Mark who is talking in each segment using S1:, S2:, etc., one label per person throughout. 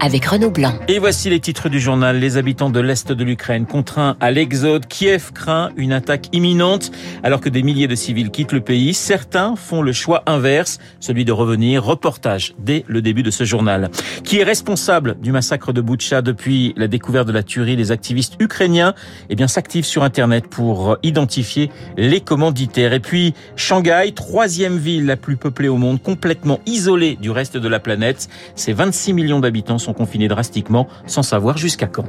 S1: avec Renaud Blanc.
S2: Et voici les titres du journal. Les habitants de l'Est de l'Ukraine contraints à l'exode. Kiev craint une attaque imminente alors que des milliers de civils quittent le pays. Certains font le choix inverse, celui de revenir. Reportage dès le début de ce journal. Qui est responsable du massacre de Boutcha depuis la découverte de la tuerie Les activistes ukrainiens? Eh bien, s'activent sur Internet pour identifier les commanditaires. Et puis, Shanghai, troisième ville la plus peuplée au monde, complètement isolée du reste de la planète. Ses 26 millions d'habitants sont confinés drastiquement sans savoir jusqu'à quand.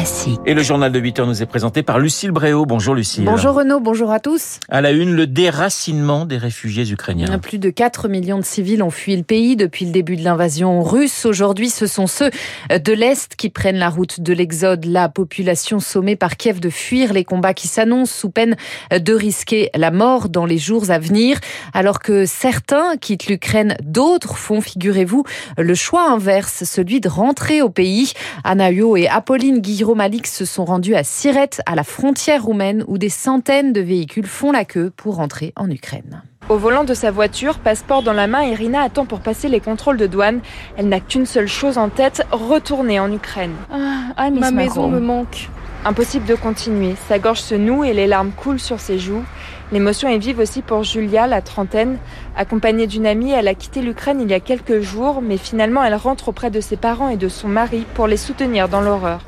S1: Classique.
S2: Et le journal de 8 heures nous est présenté par Lucille Bréau. Bonjour Lucille.
S3: Bonjour Renaud, bonjour à tous.
S2: À la une, le déracinement des réfugiés ukrainiens.
S3: Plus de 4 millions de civils ont fui le pays depuis le début de l'invasion russe. Aujourd'hui, ce sont ceux de l'Est qui prennent la route de l'exode. La population sommée par Kiev de fuir les combats qui s'annoncent sous peine de risquer la mort dans les jours à venir. Alors que certains quittent l'Ukraine, d'autres font, figurez-vous, le choix inverse, celui de rentrer au pays. Anaïo et Apolline Guillaume Malik se sont rendus à Sirette, à la frontière roumaine, où des centaines de véhicules font la queue pour rentrer en Ukraine.
S4: Au volant de sa voiture, passeport dans la main, Irina attend pour passer les contrôles de douane. Elle n'a qu'une seule chose en tête, retourner en Ukraine.
S5: Ah, ma maison me manque.
S4: Impossible de continuer. Sa gorge se noue et les larmes coulent sur ses joues. L'émotion est vive aussi pour Julia, la trentaine. Accompagnée d'une amie, elle a quitté l'Ukraine il y a quelques jours, mais finalement elle rentre auprès de ses parents et de son mari pour les soutenir dans l'horreur.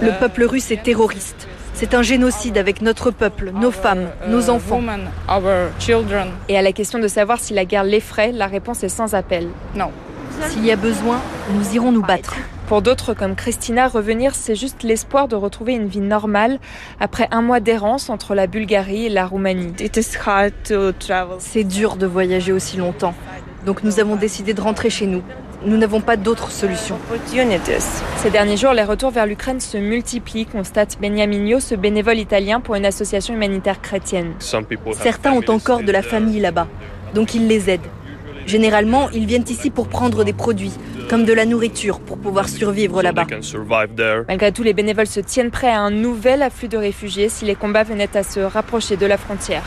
S5: Le peuple russe est terroriste. C'est un génocide avec notre peuple, nos femmes, nos enfants.
S4: Et à la question de savoir si la guerre l'effraie, la réponse est sans appel. Non.
S5: S'il y a besoin, nous irons nous battre.
S4: Pour d'autres comme Christina, revenir, c'est juste l'espoir de retrouver une vie normale après un mois d'errance entre la Bulgarie et la Roumanie.
S5: C'est dur de voyager aussi longtemps. Donc nous avons décidé de rentrer chez nous. Nous n'avons pas d'autre solution.
S4: Ces derniers jours, les retours vers l'Ukraine se multiplient, constate Beniamino, ce bénévole italien pour une association humanitaire chrétienne.
S5: Certains ont encore de la famille là-bas, donc ils les aident. Généralement, ils viennent ici pour prendre des produits, comme de la nourriture, pour pouvoir survivre là-bas.
S4: Malgré tout, les bénévoles se tiennent prêts à un nouvel afflux de réfugiés si les combats venaient à se rapprocher de la frontière.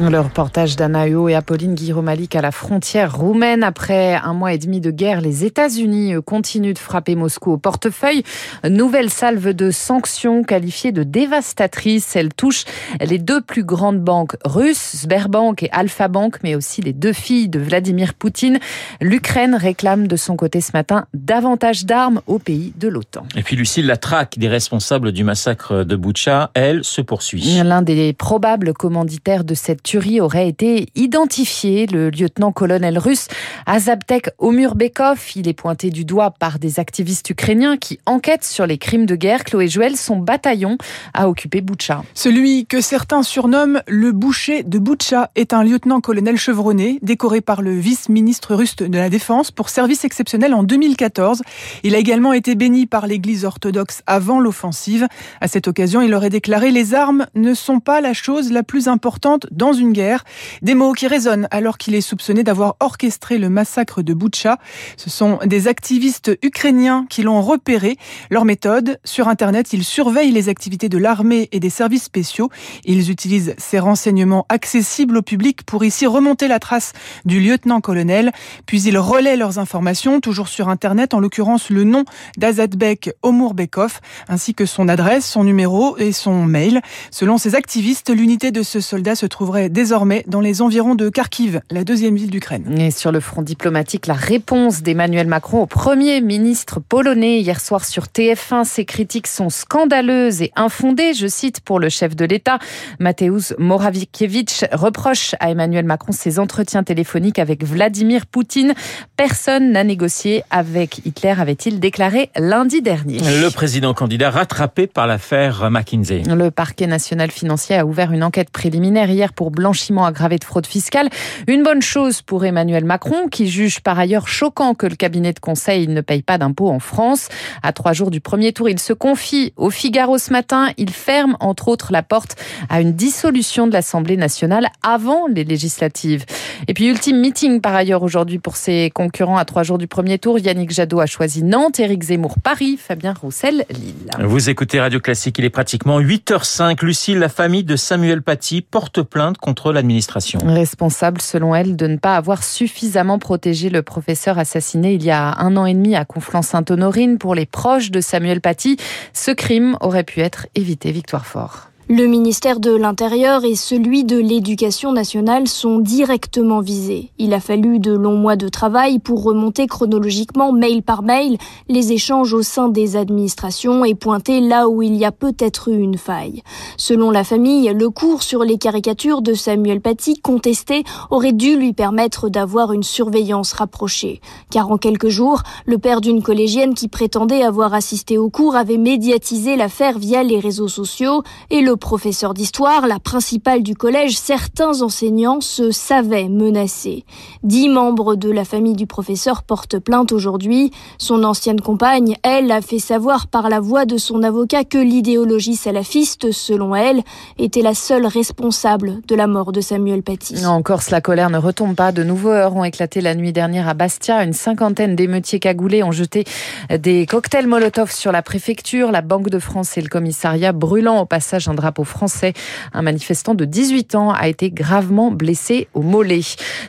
S3: Le reportage d'Anaïo et Apolline Guiromalik à la frontière roumaine. Après un mois et demi de guerre, les États-Unis continuent de frapper Moscou au portefeuille. Nouvelle salve de sanctions qualifiée de dévastatrice. Elle touche les deux plus grandes banques russes, Sberbank et Alpha Bank, mais aussi les deux filles de Vladimir Poutine. L'Ukraine réclame de son côté ce matin davantage d'armes au pays de l'OTAN.
S2: Et puis Lucille, la traque des responsables du massacre de Boutcha, elle, se poursuit.
S3: L'un des probables commanditaires de cette tuerie aurait été identifié. Le lieutenant-colonel russe Azabtek Omurbekov, il est pointé du doigt par des activistes ukrainiens qui enquêtent sur les crimes de guerre. Chloé Joël, son bataillon a occupé Boutcha.
S6: Celui que certains surnomment le boucher de Boutcha est un lieutenant-colonel chevronné, décoré par le vice-ministre russe de la Défense pour service exceptionnel en 2014. Il a également été béni par l'Église orthodoxe avant l'offensive. À cette occasion, il aurait déclaré Les armes ne sont pas la chose la plus importante dans une guerre. Des mots qui résonnent alors qu'il est soupçonné d'avoir orchestré le massacre de Boutcha. Ce sont des activistes ukrainiens qui l'ont repéré. Leur méthode, sur Internet, ils surveillent les activités de l'armée et des services spéciaux. Ils utilisent ces renseignements accessibles au public pour ici remonter la trace du lieutenant-colonel. Puis ils relaient leurs informations, toujours sur Internet, en l'occurrence le nom d'Azadbek Omurbekov, ainsi que son adresse, son numéro et son mail. Selon ces activistes, l'unité de ce soldat se trouverait désormais dans les environs de Kharkiv, la deuxième ville d'Ukraine.
S3: Et sur le front diplomatique, la réponse d'Emmanuel Macron au Premier ministre polonais hier soir sur TF1, ces critiques sont scandaleuses et infondées. Je cite pour le chef de l'État, Mateusz Morawieckiewicz reproche à Emmanuel Macron ses entretiens téléphoniques avec Vladimir Poutine. Personne n'a négocié avec Hitler, avait-il déclaré lundi dernier.
S2: Le président candidat rattrapé par l'affaire McKinsey.
S3: Le parquet national financier a ouvert une enquête préliminaire hier pour blanchiment aggravé de fraude fiscale. Une bonne chose pour Emmanuel Macron, qui juge par ailleurs choquant que le cabinet de conseil ne paye pas d'impôts en France. À trois jours du premier tour, il se confie au Figaro ce matin. Il ferme entre autres la porte à une dissolution de l'Assemblée nationale avant les législatives. Et puis ultime meeting par ailleurs aujourd'hui pour ses concurrents à trois jours du premier tour. Yannick Jadot a choisi Nantes, Éric Zemmour Paris, Fabien Roussel Lille.
S2: Vous écoutez Radio Classique, il est pratiquement 8h05. Lucille, la famille de Samuel Paty porte plainte contre l'administration.
S3: Responsable selon elle de ne pas avoir suffisamment protégé le professeur assassiné il y a un an et demi à Conflans-Sainte-Honorine pour les proches de Samuel Paty. Ce crime aurait pu être évité. Victoire Fort.
S7: Le ministère de l'Intérieur et celui de l'Éducation nationale sont directement visés. Il a fallu de longs mois de travail pour remonter chronologiquement, mail par mail, les échanges au sein des administrations et pointer là où il y a peut-être eu une faille. Selon la famille, le cours sur les caricatures de Samuel Paty contesté aurait dû lui permettre d'avoir une surveillance rapprochée. Car en quelques jours, le père d'une collégienne qui prétendait avoir assisté au cours avait médiatisé l'affaire via les réseaux sociaux et le professeur d'histoire, la principale du collège, certains enseignants se savaient menacés. Dix membres de la famille du professeur portent plainte aujourd'hui. Son ancienne compagne, elle, a fait savoir par la voix de son avocat que l'idéologie salafiste, selon elle, était la seule responsable de la mort de Samuel Paty.
S3: En Corse, la colère ne retombe pas. De nouveaux heures ont éclaté la nuit dernière à Bastia. Une cinquantaine d'émeutiers cagoulés ont jeté des cocktails Molotov sur la préfecture, la Banque de France et le commissariat, brûlant au passage un drapeau français. Un manifestant de 18 ans a été gravement blessé au mollet.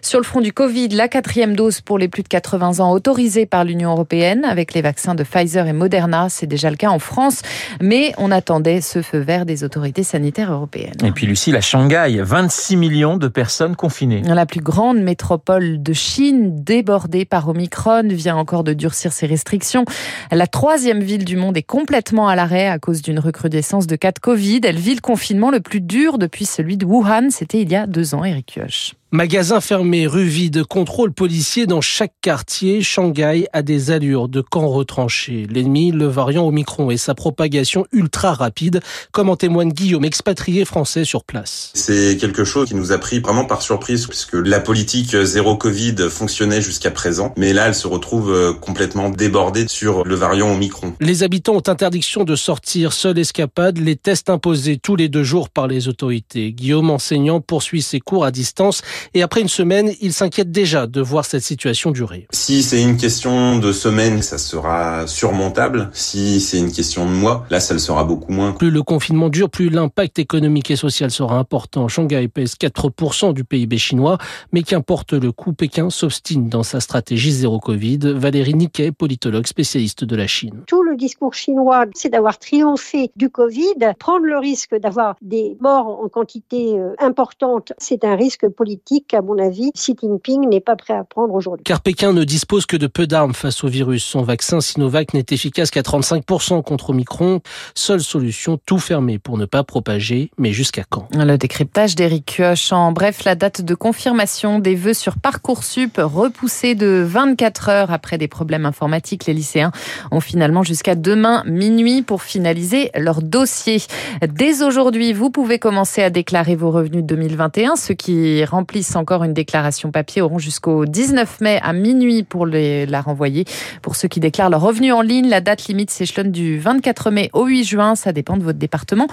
S3: Sur le front du Covid, la quatrième dose pour les plus de 80 ans autorisée par l'Union européenne avec les vaccins de Pfizer et Moderna. C'est déjà le cas en France, mais on attendait ce feu vert des autorités sanitaires européennes.
S2: Et puis Lucie, la Shanghai, 26 millions de personnes confinées.
S3: La plus grande métropole de Chine, débordée par Omicron, vient encore de durcir ses restrictions. La troisième ville du monde est complètement à l'arrêt à cause d'une recrudescence de cas de Covid. Elle vit le confinement le plus dur depuis celui de Wuhan. C'était il y a deux ans, Eric Kioch.
S8: Magasins fermés, rue vide, contrôle policier dans chaque quartier, Shanghai a des allures de camp retranché. L'ennemi, le variant Omicron et sa propagation ultra rapide, comme en témoigne Guillaume, expatrié français sur place.
S9: C'est quelque chose qui nous a pris vraiment par surprise puisque la politique zéro Covid fonctionnait jusqu'à présent, mais là elle se retrouve euh, complètement débordée sur le variant Omicron.
S8: Les habitants ont interdiction de sortir, seule escapade, les tests imposés tous les deux jours par les autorités. Guillaume, enseignant, poursuit ses cours à distance et après une semaine, il s'inquiète déjà de voir cette situation durer.
S9: Si c'est une question de semaine, ça sera surmontable. Si c'est une question de mois, là, ça le sera beaucoup moins.
S8: Plus le confinement dure, plus l'impact économique et social sera important. Shanghai pèse 4% du PIB chinois, mais qu'importe le coût, Pékin s'obstine dans sa stratégie zéro Covid. Valérie Niquet, politologue spécialiste de la Chine.
S10: Tout le discours chinois, c'est d'avoir triomphé du Covid. Prendre le risque d'avoir des morts en quantité euh, importante, c'est un risque politique qu'à mon avis, Xi Jinping n'est pas prêt à prendre aujourd'hui.
S8: Car Pékin ne dispose que de peu d'armes face au virus. Son vaccin Sinovac n'est efficace qu'à 35% contre Omicron. Seule solution, tout fermer pour ne pas propager. Mais jusqu'à quand?
S3: Le décryptage d'Éric Kioch. En bref, la date de confirmation des vœux sur Parcoursup repoussée de 24 heures après des problèmes informatiques. Les lycéens ont finalement jusqu'à demain minuit pour finaliser leur dossier. Dès aujourd'hui, vous pouvez commencer à déclarer vos revenus 2021, ce qui remplissent encore une déclaration papier auront jusqu'au 19 mai à minuit pour la renvoyer. Pour ceux qui déclarent leur revenu en ligne, la date limite s'échelonne du 24 mai au 8 juin. Ça dépend de votre département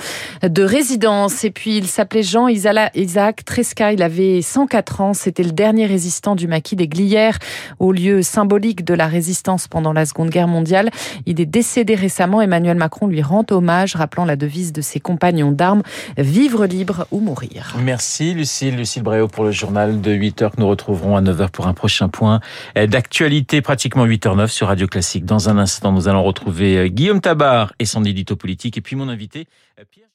S3: de résidence. Et puis, il s'appelait Jean Isaac Tresca. Il avait 104 ans. C'était le dernier résistant du maquis des Glières, au lieu symbolique de la résistance pendant la Seconde Guerre mondiale. Il est décédé récemment. Emmanuel Macron lui rend hommage, rappelant la devise de ses compagnons d'armes, vivre libre ou mourir.
S2: Merci Lucille, Lucille Bréau pour journal de 8h que nous retrouverons à 9h pour un prochain point d'actualité, pratiquement 8h09 sur Radio Classique. Dans un instant, nous allons retrouver Guillaume Tabar et son édito politique et puis mon invité Pierre